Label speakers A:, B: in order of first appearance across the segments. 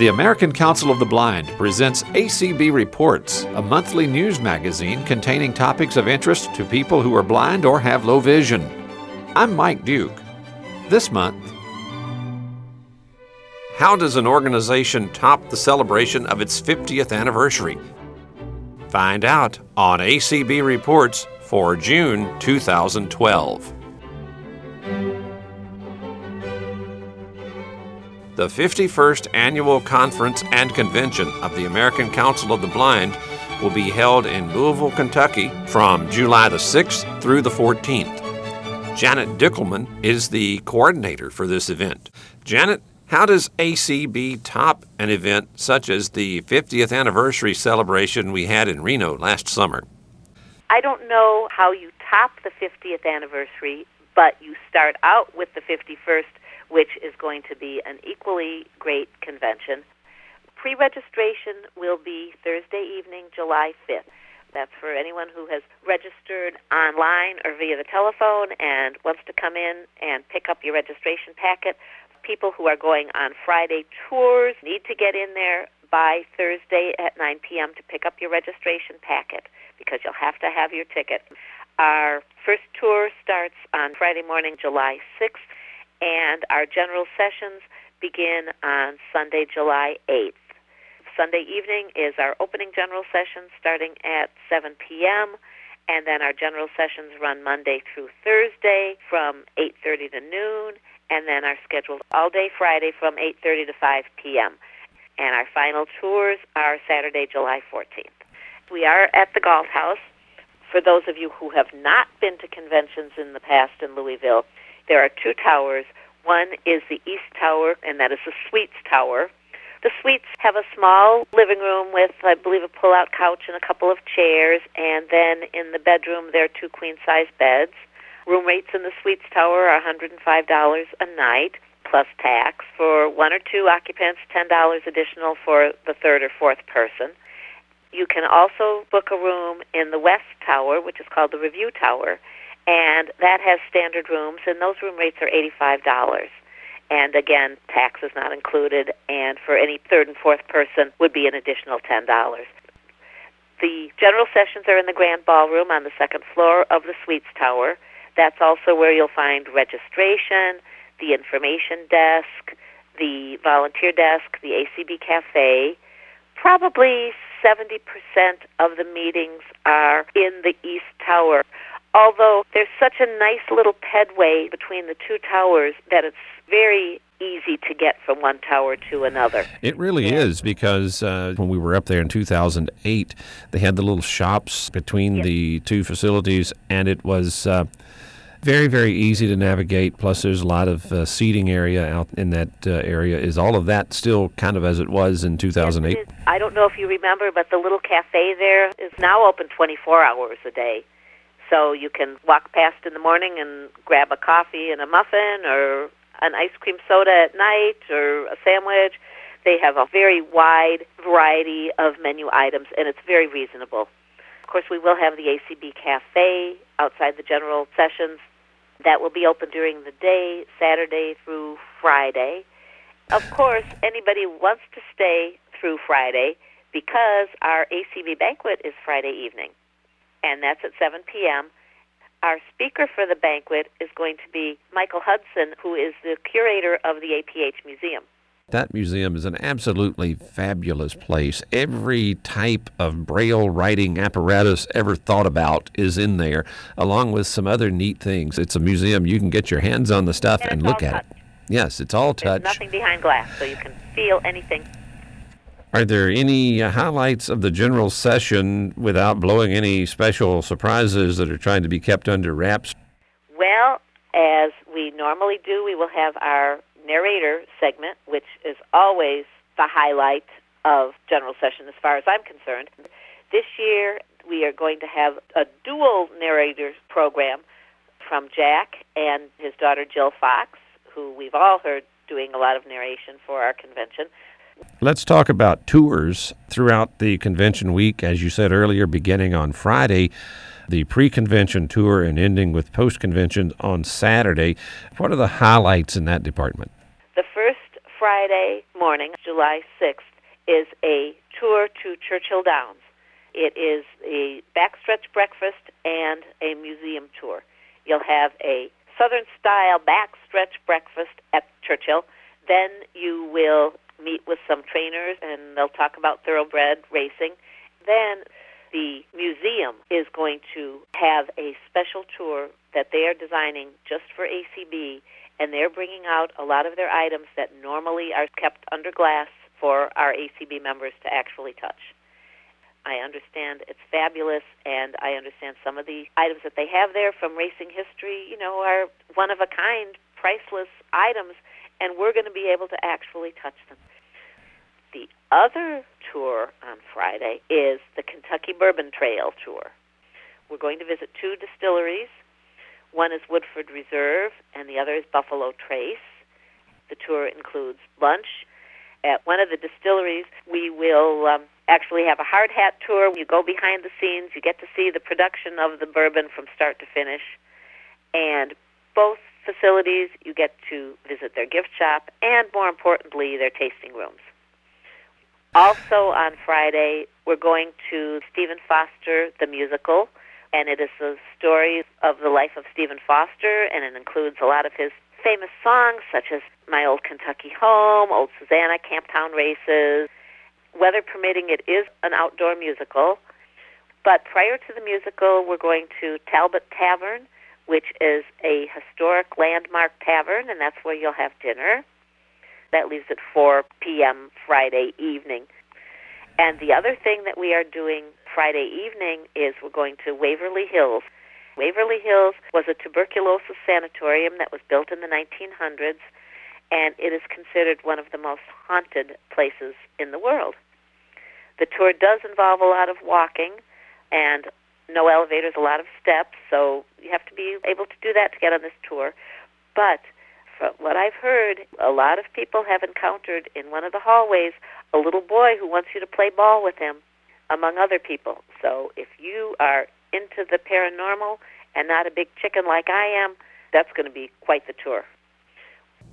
A: The American Council of the Blind presents ACB Reports, a monthly news magazine containing topics of interest to people who are blind or have low vision. I'm Mike Duke. This month, how does an organization top the celebration of its 50th anniversary? Find out on ACB Reports for June 2012. The 51st Annual Conference and Convention of the American Council of the Blind will be held in Louisville, Kentucky from July the 6th through the 14th. Janet Dickelman is the coordinator for this event. Janet, how does ACB top an event such as the 50th anniversary celebration we had in Reno last summer?
B: I don't know how you top the 50th anniversary, but you start out with the 51st which is going to be an equally great convention. Pre registration will be Thursday evening, July 5th. That's for anyone who has registered online or via the telephone and wants to come in and pick up your registration packet. People who are going on Friday tours need to get in there by Thursday at 9 p.m. to pick up your registration packet because you'll have to have your ticket. Our first tour starts on Friday morning, July 6th and our general sessions begin on Sunday, July 8th. Sunday evening is our opening general session starting at 7 p.m. and then our general sessions run Monday through Thursday from 8:30 to noon and then our scheduled all day Friday from 8:30 to 5 p.m. And our final tours are Saturday, July 14th. We are at the Galt House. For those of you who have not been to conventions in the past in Louisville, there are two towers. One is the East Tower, and that is the Suites Tower. The suites have a small living room with, I believe, a pull-out couch and a couple of chairs, and then in the bedroom there are two queen-size beds. Room rates in the suites tower are $105 a night plus tax. For one or two occupants, $10 additional for the third or fourth person. You can also book a room in the West Tower, which is called the Rivue Tower, and that has standard rooms, and those room rates are $85. And again, tax is not included, and for any third and fourth person would be an additional $10. The general sessions are in the grand ballroom on the second floor of the Suites Tower. That's also where you'll find registration, the information desk, the volunteer desk, the ACB cafe. Probably 70% of the meetings are in the East Tower although there's such a nice little pedway between the two towers that it's very easy to get from one tower to another.
A: It really yeah. is because uh, when we were up there in 2008, they had the little shops between yes. the two facilities, and it was. Uh, very, very easy to navigate. Plus, there's a lot of uh, seating area out in that uh, area. Is all of that still kind of as it was in 2008? Yes,
B: I don't know if you remember, but the little cafe there is now open 24 hours a day. So you can walk past in the morning and grab a coffee and a muffin or an ice cream soda at night or a sandwich. They have a very wide variety of menu items and it's very reasonable. Of course, we will have the ACB Cafe outside the general sessions. That will be open during the day, Saturday through Friday. Of course, anybody wants to stay through Friday because our ACB banquet is Friday evening and that's at 7 p.m. Our speaker for the banquet is going to be Michael Hudson, who is the curator of the APH Museum.
A: That museum is an absolutely fabulous place. Every type of braille writing apparatus ever thought about is in there, along with some other neat things. It's a museum you can get your hands on the stuff and,
B: and
A: look
B: at
A: touch. it. Yes, it's all touch.
B: There's nothing behind glass, so you can feel anything.
A: Are there any uh, highlights of the general session without blowing any special surprises that are trying to be kept under wraps?
B: Well, as we normally do, we will have our narrator segment, which is always the highlight of general session as far as I'm concerned. This year, we are going to have a dual narrator program from Jack and his daughter Jill Fox, who we've all heard doing a lot of narration for our convention.
A: Let's talk about tours throughout the convention week, as you said earlier, beginning on Friday, the pre convention tour, and ending with post convention on Saturday. What are the highlights in that department?
B: The first Friday morning, July 6th, is a tour to Churchill Downs. It is a backstretch breakfast and a museum tour. You'll have a Southern style backstretch breakfast at Churchill. Then you will meet with some trainers and they'll talk about thoroughbred racing. Then the museum is going to have a special tour that they are designing just for ACB, and they're bringing out a lot of their items that normally are kept under glass for our ACB members to actually touch. I understand it's fabulous, and I understand some of the items that they have there from racing history, you know, are one of a kind, priceless items, and we're going to be able to actually touch them. The other tour on Friday is the Kentucky Bourbon Trail Tour. We're going to visit two distilleries. One is Woodford Reserve, and the other is Buffalo Trace. The tour includes lunch. At one of the distilleries, we will um, actually have a hard hat tour. You go behind the scenes, you get to see the production of the bourbon from start to finish. And both facilities, you get to visit their gift shop and, more importantly, their tasting rooms. Also on Friday, we're going to Stephen Foster, the musical, and it is the story of the life of Stephen Foster, and it includes a lot of his famous songs, such as My Old Kentucky Home, Old Susanna, Camptown Races. Weather permitting, it is an outdoor musical. But prior to the musical, we're going to Talbott Tavern, which is a historic landmark tavern, and that's where you'll have dinner. That leaves at 4 p.m. Friday evening. And the other thing that we are doing Friday evening is we're going to Waverly Hills. Waverly Hills was a tuberculosis sanatorium that was built in the 1900s, and it is considered one of the most haunted places in the world. The tour does involve a lot of walking and no elevators, a lot of steps, so you have to be able to do that to get on this tour. But from what I've heard, a lot of people have encountered in one of the hallways a little boy who wants you to play ball with him, among other people. So if you are into the paranormal and not a big chicken like I am, that's going to be quite the tour.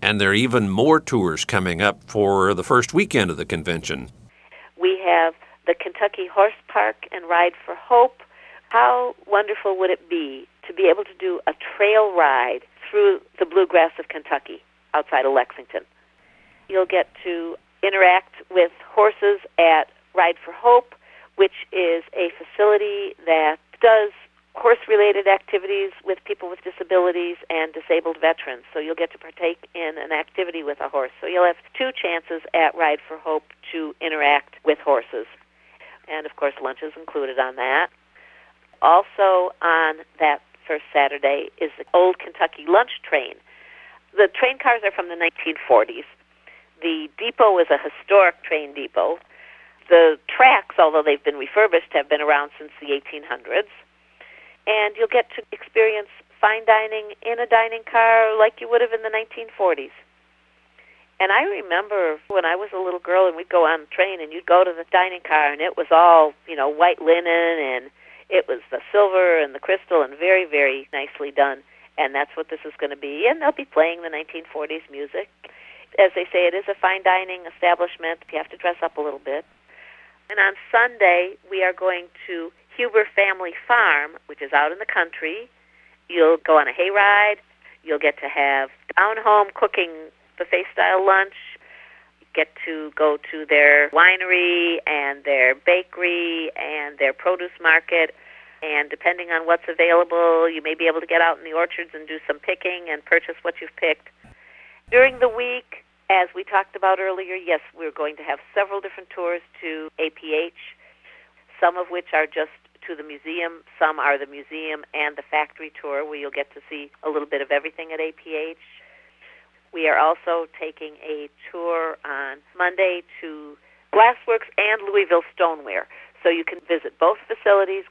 A: And there are even more tours coming up for the first weekend of the convention.
B: We have the Kentucky Horse Park and Ride for Hope. How wonderful would it be to be able to do a trail ride through the bluegrass of Kentucky outside of Lexington. You'll get to interact with horses at Ride for Hope, which is a facility that does horse related activities with people with disabilities and disabled veterans. So you'll get to partake in an activity with a horse. So you'll have two chances at Ride for Hope to interact with horses. And of course, lunch is included on that. Also, on that first Saturday is the Old Kentucky Lunch Train. The train cars are from the 1940s. The depot is a historic train depot. The tracks, although they've been refurbished, have been around since the 1800s. And you'll get to experience fine dining in a dining car like you would have in the 1940s. And I remember when I was a little girl and we'd go on the train and you'd go to the dining car and it was all, you know, white linen and it was the silver and the crystal and very, very nicely done. And that's what this is going to be. And they'll be playing the 1940s music. As they say, it is a fine dining establishment. You have to dress up a little bit. And on Sunday, we are going to Huber Family Farm, which is out in the country. You'll go on a hayride. You'll get to have down home cooking buffet style lunch. Get to go to their winery and their bakery and their produce market. And depending on what's available, you may be able to get out in the orchards and do some picking and purchase what you've picked. During the week, as we talked about earlier, yes, we're going to have several different tours to APH, some of which are just to the museum, some are the museum and the factory tour where you'll get to see a little bit of everything at APH. We are also taking a tour on Monday to Glassworks and Louisville Stoneware. So you can visit both facilities.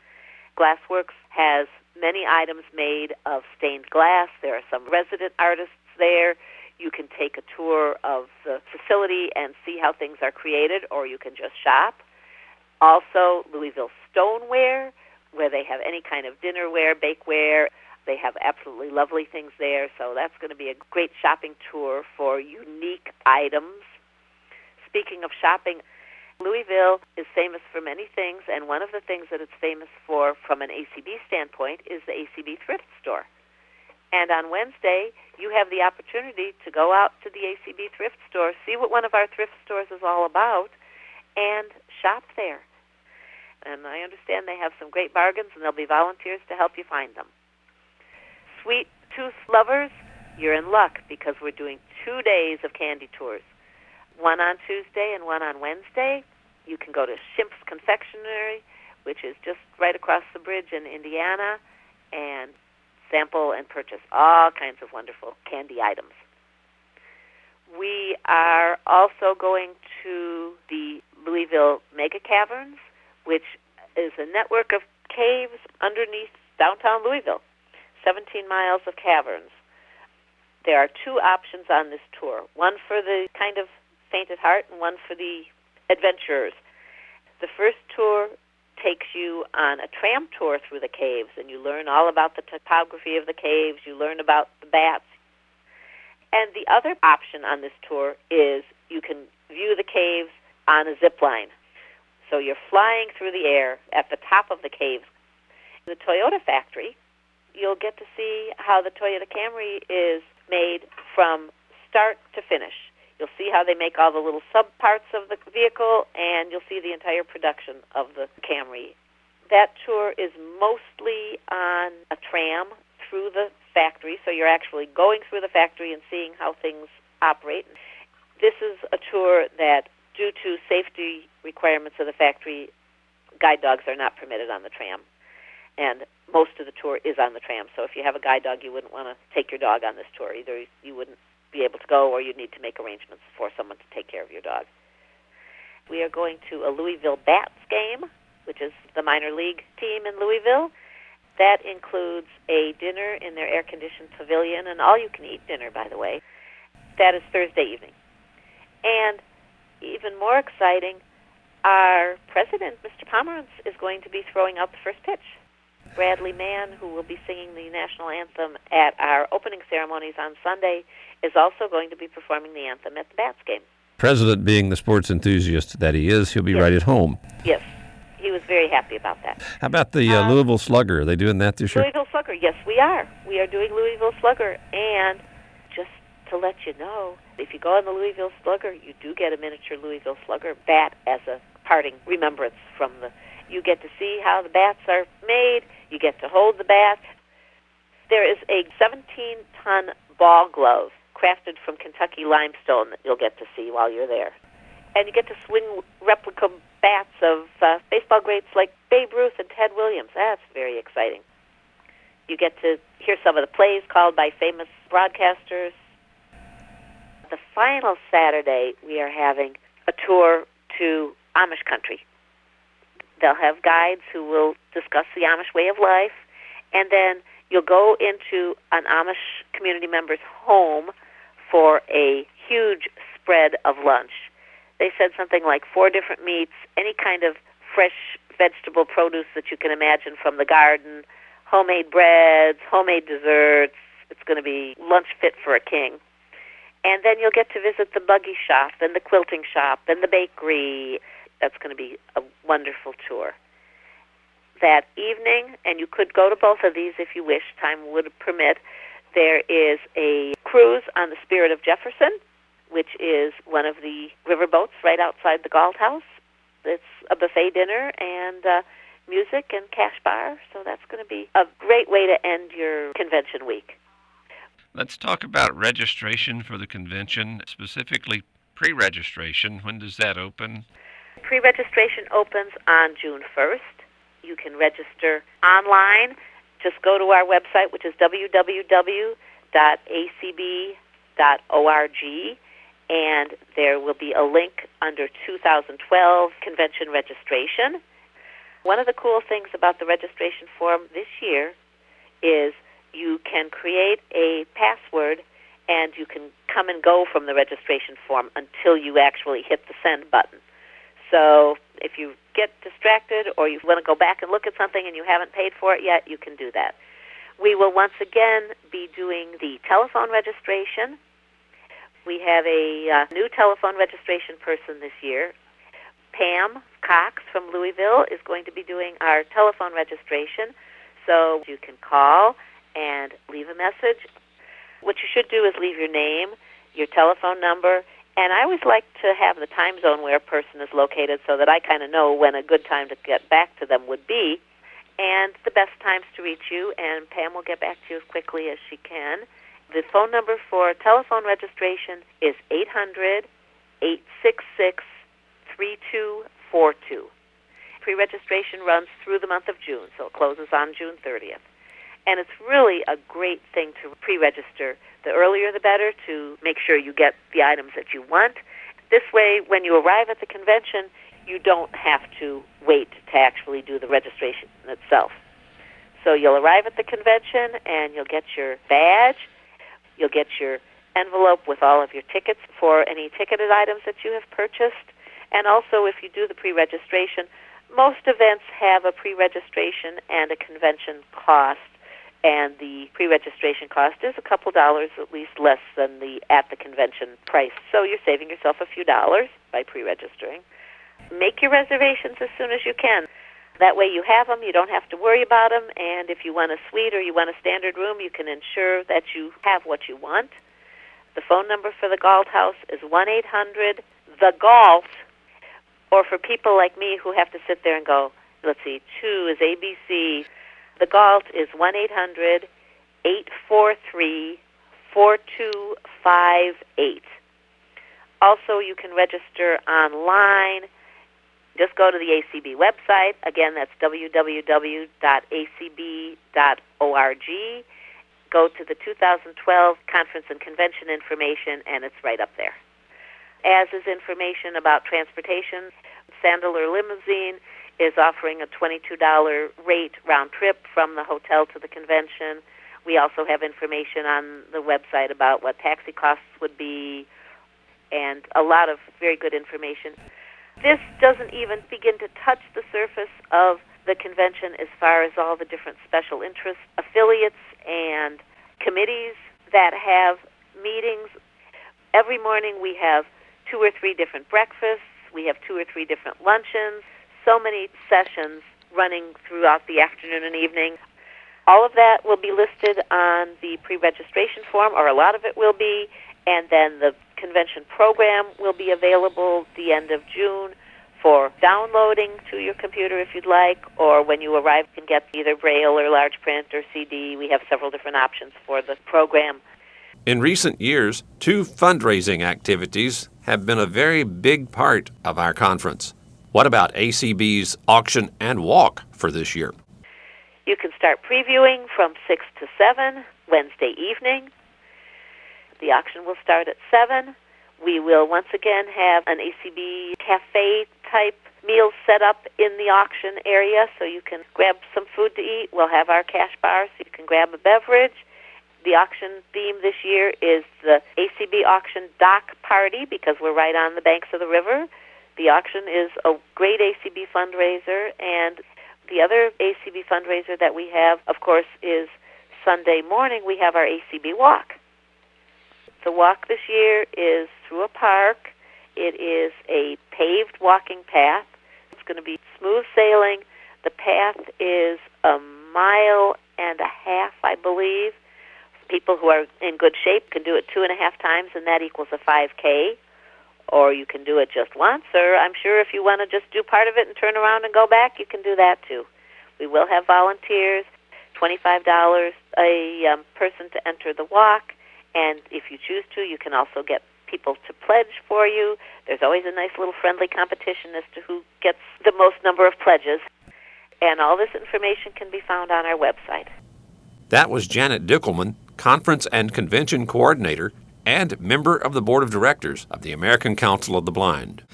B: Glassworks has many items made of stained glass. There are some resident artists there. You can take a tour of the facility and see how things are created, or you can just shop. Also, Louisville Stoneware, where they have any kind of dinnerware, bakeware, They have absolutely lovely things there, so that's going to be a great shopping tour for unique items. Speaking of shopping, Louisville is famous for many things, and one of the things that it's famous for from an ACB standpoint is the ACB thrift store. And on Wednesday, you have the opportunity to go out to the ACB thrift store, see what one of our thrift stores is all about, and shop there. And I understand they have some great bargains, and there'll be volunteers to help you find them. Sweet tooth lovers, you're in luck because we're doing two days of candy tours one on Tuesday and one on Wednesday. You can go to Schimpf's Confectionery, which is just right across the bridge in Indiana, and sample and purchase all kinds of wonderful candy items. We are also going to the Louisville Mega Caverns, which is a network of caves underneath downtown Louisville, 17 miles of caverns. There are two options on this tour one for the kind of faint at heart and one for the adventurers. The first tour takes you on a tram tour through the caves, and you learn all about the topography of the caves, you learn about the bats. And the other option on this tour is you can view the caves on a zip line. So you're flying through the air at the top of the caves. The Toyota factory, you'll get to see how the Toyota Camry is made from start to finish. You'll see how they make all the little sub parts of the vehicle, and you'll see the entire production of the Camry. That tour is mostly on a tram through the factory, so you're actually going through the factory and seeing how things operate. This is a tour that, due to safety requirements of the factory, guide dogs are not permitted on the tram. And most of the tour is on the tram. So if you have a guide dog, you wouldn't want to take your dog on this tour. Either you wouldn't be able to go, or you'd need to make arrangements for someone to take care of your dog. We are going to a Louisville Bats game, which is the minor league team in Louisville. That includes a dinner in their air conditioned pavilion, and all you can eat dinner, by the way. That is Thursday evening. And even more exciting, our president, Mr. Pomerantz, is going to be throwing out the first pitch. Bradley Mann, who will be singing the national anthem at our opening ceremonies on Sunday, is also going to be performing the anthem at the Bats game.
A: President, being the sports enthusiast that he is, he'll be yes. right at home.
B: Yes, he was very happy about that.
A: How about the uh, um, Louisville Slugger? Are they doing that this
B: year? Louisville Slugger, yes, we are. We are doing Louisville Slugger, and just to let you know, if you go on the Louisville Slugger, you do get a miniature Louisville Slugger bat as a parting remembrance from the. You get to see how the bats are made. You get to hold the bat. There is a 17-ton ball glove crafted from Kentucky limestone that you'll get to see while you're there. And you get to swing replica bats of uh, baseball greats like Babe Ruth and Ted Williams. That's very exciting. You get to hear some of the plays called by famous broadcasters. The final Saturday, we are having a tour to Amish country. They'll have guides who will discuss the Amish way of life, and then you'll go into an Amish community member's home for a huge spread of lunch. They said something like four different meats, any kind of fresh vegetable produce that you can imagine from the garden, homemade breads, homemade desserts. It's going to be lunch fit for a king. And then you'll get to visit the buggy shop and the quilting shop and the bakery. That's going to be a wonderful tour. That evening, and you could go to both of these if you wish, time would permit, there is a cruise on the Spirit of Jefferson, which is one of the river boats right outside the Galt House. It's a buffet dinner and uh, music and cash bar, so that's going to be a great way to end your convention week.
A: Let's talk about registration for the convention, specifically pre registration. When does that open?
B: Pre registration opens on June 1st. You can register online just go to our website, which is www.acb.org, and there will be a link under 2012 convention registration. One of the cool things about the registration form this year is you can create a password and you can come and go from the registration form until you actually hit the send button. So if you get distracted or you want to go back and look at something and you haven't paid for it yet, you can do that. We will once again be doing the telephone registration. We have a uh, new telephone registration person this year. Pam Cox from Louisville is going to be doing our telephone registration. So you can call and leave a message. What you should do is leave your name, your telephone number, and I always like to have the time zone where a person is located so that I kind of know when a good time to get back to them would be and the best times to reach you, and Pam will get back to you as quickly as she can. The phone number for telephone registration is 800 866 3242. Pre registration runs through the month of June, so it closes on June 30th. And it's really a great thing to pre register. The earlier the better to make sure you get the items that you want. This way, when you arrive at the convention, you don't have to wait to actually do the registration itself. So you'll arrive at the convention and you'll get your badge, you'll get your envelope with all of your tickets for any ticketed items that you have purchased, and also if you do the pre-registration, most events have a pre-registration and a convention cost, and the pre-registration cost is a couple dollars at least less than the at the convention price. So you're saving yourself a few dollars by pre-registering. Make your reservations as soon as you can. That way you have them, you don't have to worry about them, and if you want a suite or you want a standard room, you can ensure that you have what you want. The phone number for the Galt House is 1 800 The Galt, or for people like me who have to sit there and go, let's see, 2 is ABC. The Galt is 1 800 843 4258. Also, you can register online just go to the ACB website. Again, that's www.acb.org. Go to the 2012 conference and convention information, and it's right up there. As is information about transportation, Sandler Limousine is offering a $22 rate round trip from the hotel to the convention. We also have information on the website about what taxi costs would be and a lot of very good information. This doesn't even begin to touch the surface of the convention as far as all the different special interest affiliates and committees that have meetings. Every morning we have two or three different breakfasts, we have two or three different luncheons, so many sessions running throughout the afternoon and evening. All of that will be listed on the pre registration form, or a lot of it will be, and then the convention program will be available the end of June for downloading to your computer if you'd like, or when you arrive, you can get either Braille or large print or CD. We have several different options for the program.
A: In recent years, two fundraising activities have been a very big part of our conference. What about ACB's auction and walk for this year?
B: You can start previewing from 6 to 7 Wednesday evening. The auction will start at 7. We will once again have an ACB cafe type meal set up in the auction area so you can grab some food to eat. We'll have our cash bar so you can grab a beverage. The auction theme this year is the ACB auction dock party because we're right on the banks of the river. The auction is a great ACB fundraiser and the other ACB fundraiser that we have, of course, is Sunday morning we have our ACB walk. The walk this year is through a park. It is a paved walking path. It's going to be smooth sailing. The path is a mile and a half, I believe. People who are in good shape can do it two and a half times, and that equals a 5K. Or you can do it just once, or I'm sure if you want to just do part of it and turn around and go back, you can do that too. We will have volunteers, $25 a um, person to enter the walk. And if you choose to, you can also get people to pledge for you. There's always a nice little friendly competition as to who gets the most number of pledges. And all this information can be found on our website.
A: That was Janet Dickelman, Conference and Convention Coordinator and member of the Board of Directors of the American Council of the Blind.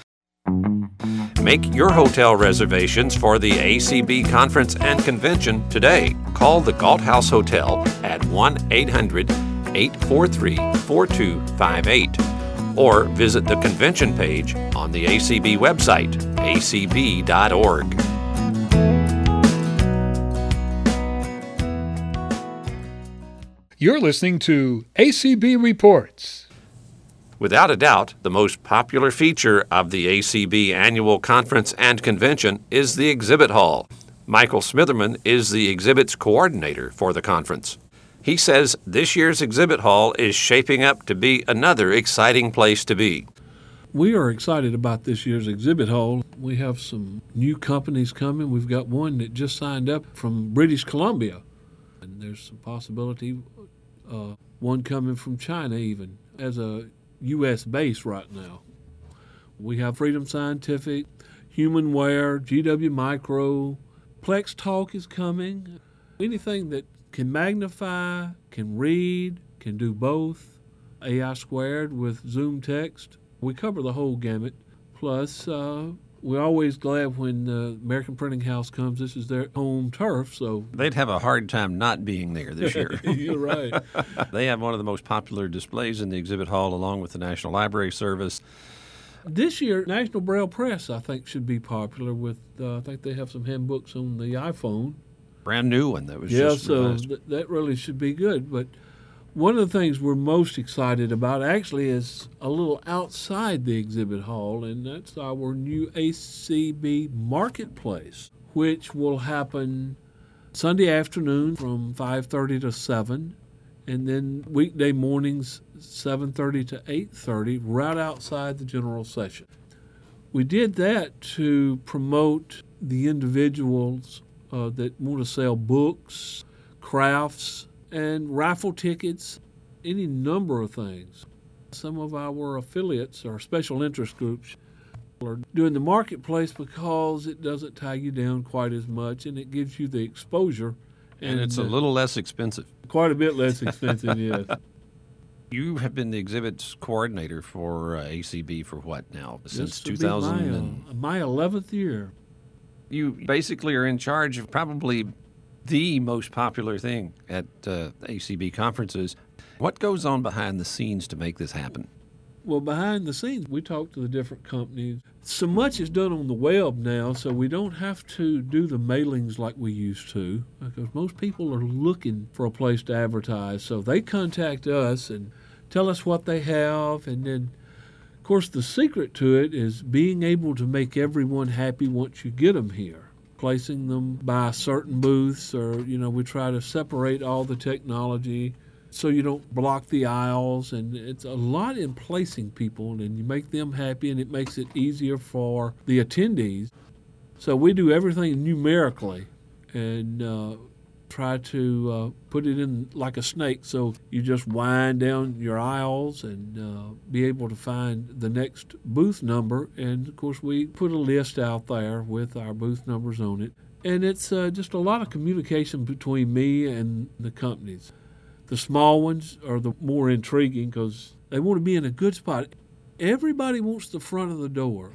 A: Make your hotel reservations for the ACB Conference and Convention today. Call the Galt House Hotel at 1 800 843 4258 or visit the convention page on the ACB website, acb.org.
C: You're listening to ACB Reports.
A: Without a doubt, the most popular feature of the ACB annual conference and convention is the exhibit hall. Michael Smitherman is the exhibits coordinator for the conference. He says this year's exhibit hall is shaping up to be another exciting place to be.
D: We are excited about this year's exhibit hall. We have some new companies coming. We've got one that just signed up from British Columbia, and there's some possibility uh, one coming from China even as a U.S. base right now. We have Freedom Scientific, Humanware, GW Micro, PlexTalk is coming. Anything that can magnify, can read, can do both. AI squared with ZoomText. We cover the whole gamut. Plus, uh, we're always glad when the American Printing House comes. This is their home turf, so
A: they'd have a hard time not being there this year.
D: You're right.
A: they have one of the most popular displays in the exhibit hall, along with the National Library Service.
D: This year, National Braille Press, I think, should be popular. With uh, I think they have some handbooks on the iPhone.
A: Brand new one that was
D: yeah, so th- that really should be good. But one of the things we're most excited about actually is a little outside the exhibit hall, and that's our new ACB Marketplace, which will happen Sunday afternoon from 5:30 to 7, and then weekday mornings 7:30 to 8:30, right outside the general session. We did that to promote the individuals uh, that want to sell books, crafts and raffle tickets, any number of things. Some of our affiliates or special interest groups are doing the marketplace because it doesn't tie you down quite as much and it gives you the exposure.
A: And, and it's a little less expensive.
D: Quite a bit less expensive, yes.
A: You have been the exhibits coordinator for uh, ACB for what now?
D: Since 2000? My, uh, my 11th year.
A: You basically are in charge of probably the most popular thing at uh, ACB conferences. What goes on behind the scenes to make this happen?
D: Well, behind the scenes, we talk to the different companies. So much is done on the web now, so we don't have to do the mailings like we used to because most people are looking for a place to advertise. So they contact us and tell us what they have, and then, of course, the secret to it is being able to make everyone happy once you get them here placing them by certain booths, or, you know, we try to separate all the technology so you don't block the aisles. And it's a lot in placing people, and you make them happy, and it makes it easier for the attendees. So we do everything numerically. And uh, try to uh, put it in like a snake so you just wind down your aisles and uh, be able to find the next booth number. And of course, we put a list out there with our booth numbers on it. And it's uh, just a lot of communication between me and the companies. The small ones are the more intriguing because they want to be in a good spot. Everybody wants the front of the door.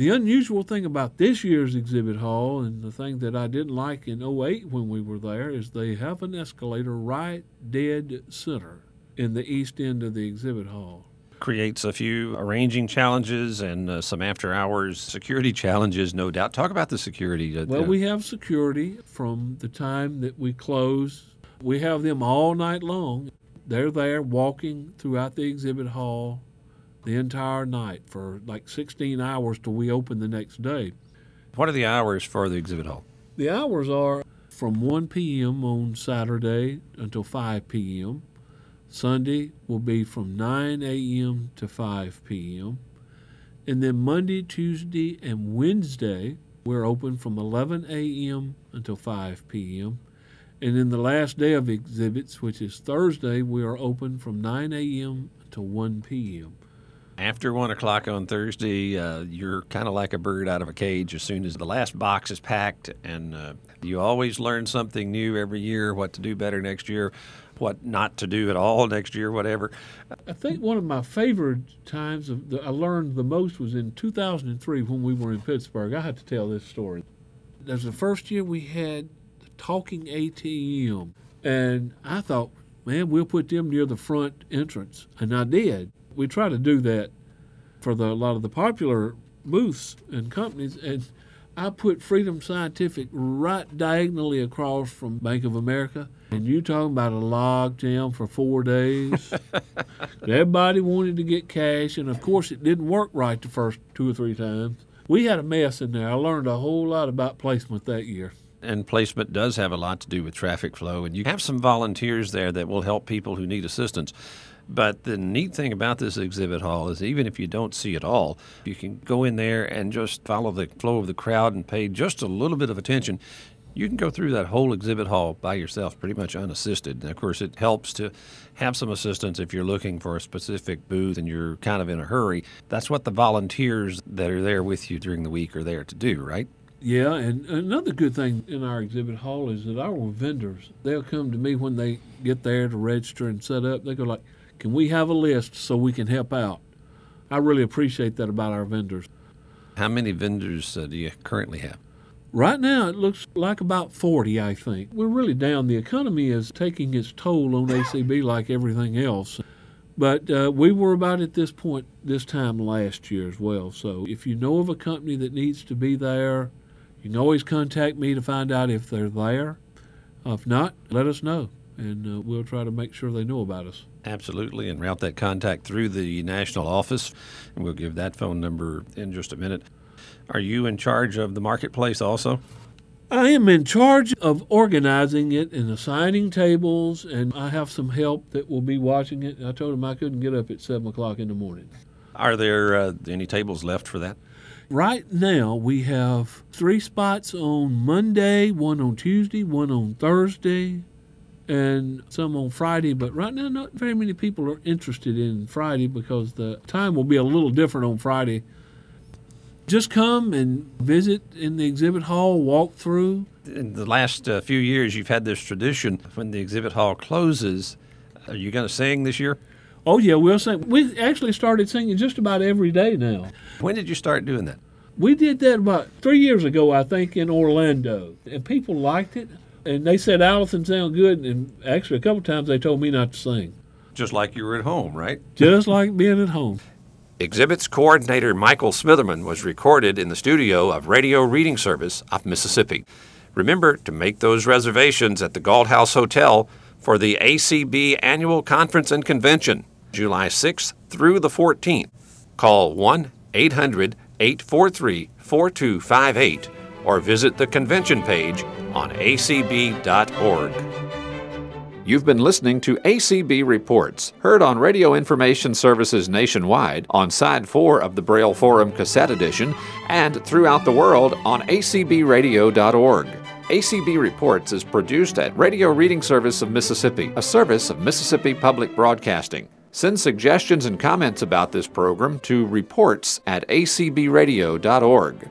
D: The unusual thing about this year's exhibit hall, and the thing that I didn't like in 08 when we were there, is they have an escalator right dead center in the east end of the exhibit hall.
A: Creates a few arranging challenges and uh, some after hours security challenges, no doubt. Talk about the security.
D: Uh, well, we have security from the time that we close. We have them all night long. They're there walking throughout the exhibit hall the entire night for like 16 hours till we open the next day.
A: What are the hours for the exhibit hall?
D: The hours are from 1 p.m. on Saturday until 5 p.m. Sunday will be from 9 a.m. to 5 p.m. And then Monday, Tuesday, and Wednesday, we're open from 11 a.m. until 5 p.m. And then the last day of exhibits, which is Thursday, we are open from 9 a.m. to 1 p.m
A: after one o'clock on Thursday, uh, you're kind of like a bird out of a cage as soon as the last box is packed, and uh, you always learn something new every year what to do better next year, what not to do at all next year, whatever.
D: I think one of my favorite times I learned the most was in 2003 when we were in Pittsburgh. I have to tell this story. That was the first year we had the talking ATM, and I thought, man, we'll put them near the front entrance, and I did we try to do that for the, a lot of the popular booths and companies. And I put Freedom Scientific right diagonally across from Bank of America. And you talking about a log jam for four days? Everybody wanted to get cash, and of course, it didn't work right the first two or three times. We had a mess in there. I learned a whole lot about placement that year.
A: And placement does have a lot to do with traffic flow, and you have some volunteers there that will help people who need assistance. But the neat thing about this exhibit hall is even if you don't see it all, you can go in there and just follow the flow of the crowd and pay just a little bit of attention. You can go through that whole exhibit hall by yourself, pretty much unassisted. And of course, it helps to have some assistance if you're looking for a specific booth and you're kind of in a hurry. That's what the volunteers that are there with you during the week are there to do, right?
D: Yeah, and another good thing in our exhibit hall is that our vendors, they'll come to me when they get there to register and set up. They go like, can we have a list so we can help out? I really appreciate that about our vendors.
A: How many vendors uh, do you currently have?
D: Right now, it looks like about 40, I think. We're really down. The economy is taking its toll on ACB like everything else. But uh, we were about at this point this time last year as well. So if you know of a company that needs to be there, you can always contact me to find out if they're there. If not, let us know, and uh, we'll try to make sure they know about us.
A: Absolutely, and route that contact through the national office, and we'll give that phone number in just a minute. Are you in charge of the marketplace also?
D: I am in charge of organizing it and assigning tables, and I have some help that will be watching it. I told them I couldn't get up at 7 o'clock in the morning.
A: Are there uh, any tables left for that?
D: Right now, we have three spots on Monday, one on Tuesday, one on Thursday, and some on Friday. But right now, not very many people are interested in Friday because the time will be a little different on Friday just come and visit in the exhibit hall, walk through.
A: In the last uh, few years, you've had this tradition when the exhibit hall closes. Are you going to sing this year?
D: Oh, yeah, we'll sing. We actually started singing just about every day now.
A: When did you start doing that?
D: We did that about three years ago, I think, in Orlando. And people liked it. And they said Allison sounded good. And actually, a couple times they told me not to sing.
A: Just like you were at home, right?
D: Just like being at home.
A: Exhibits coordinator Michael Smitherman was recorded in the studio of Radio Reading Service of Mississippi. Remember to make those reservations at the Galt House Hotel for the ACB Annual Conference and Convention, July 6th through the 14th. Call 1 800 843 4258 or visit the convention page on acb.org. You've been listening to ACB Reports, heard on Radio Information Services nationwide, on Side 4 of the Braille Forum Cassette Edition, and throughout the world on acbradio.org. ACB Reports is produced at Radio Reading Service of Mississippi, a service of Mississippi Public Broadcasting. Send suggestions and comments about this program to reports at acbradio.org.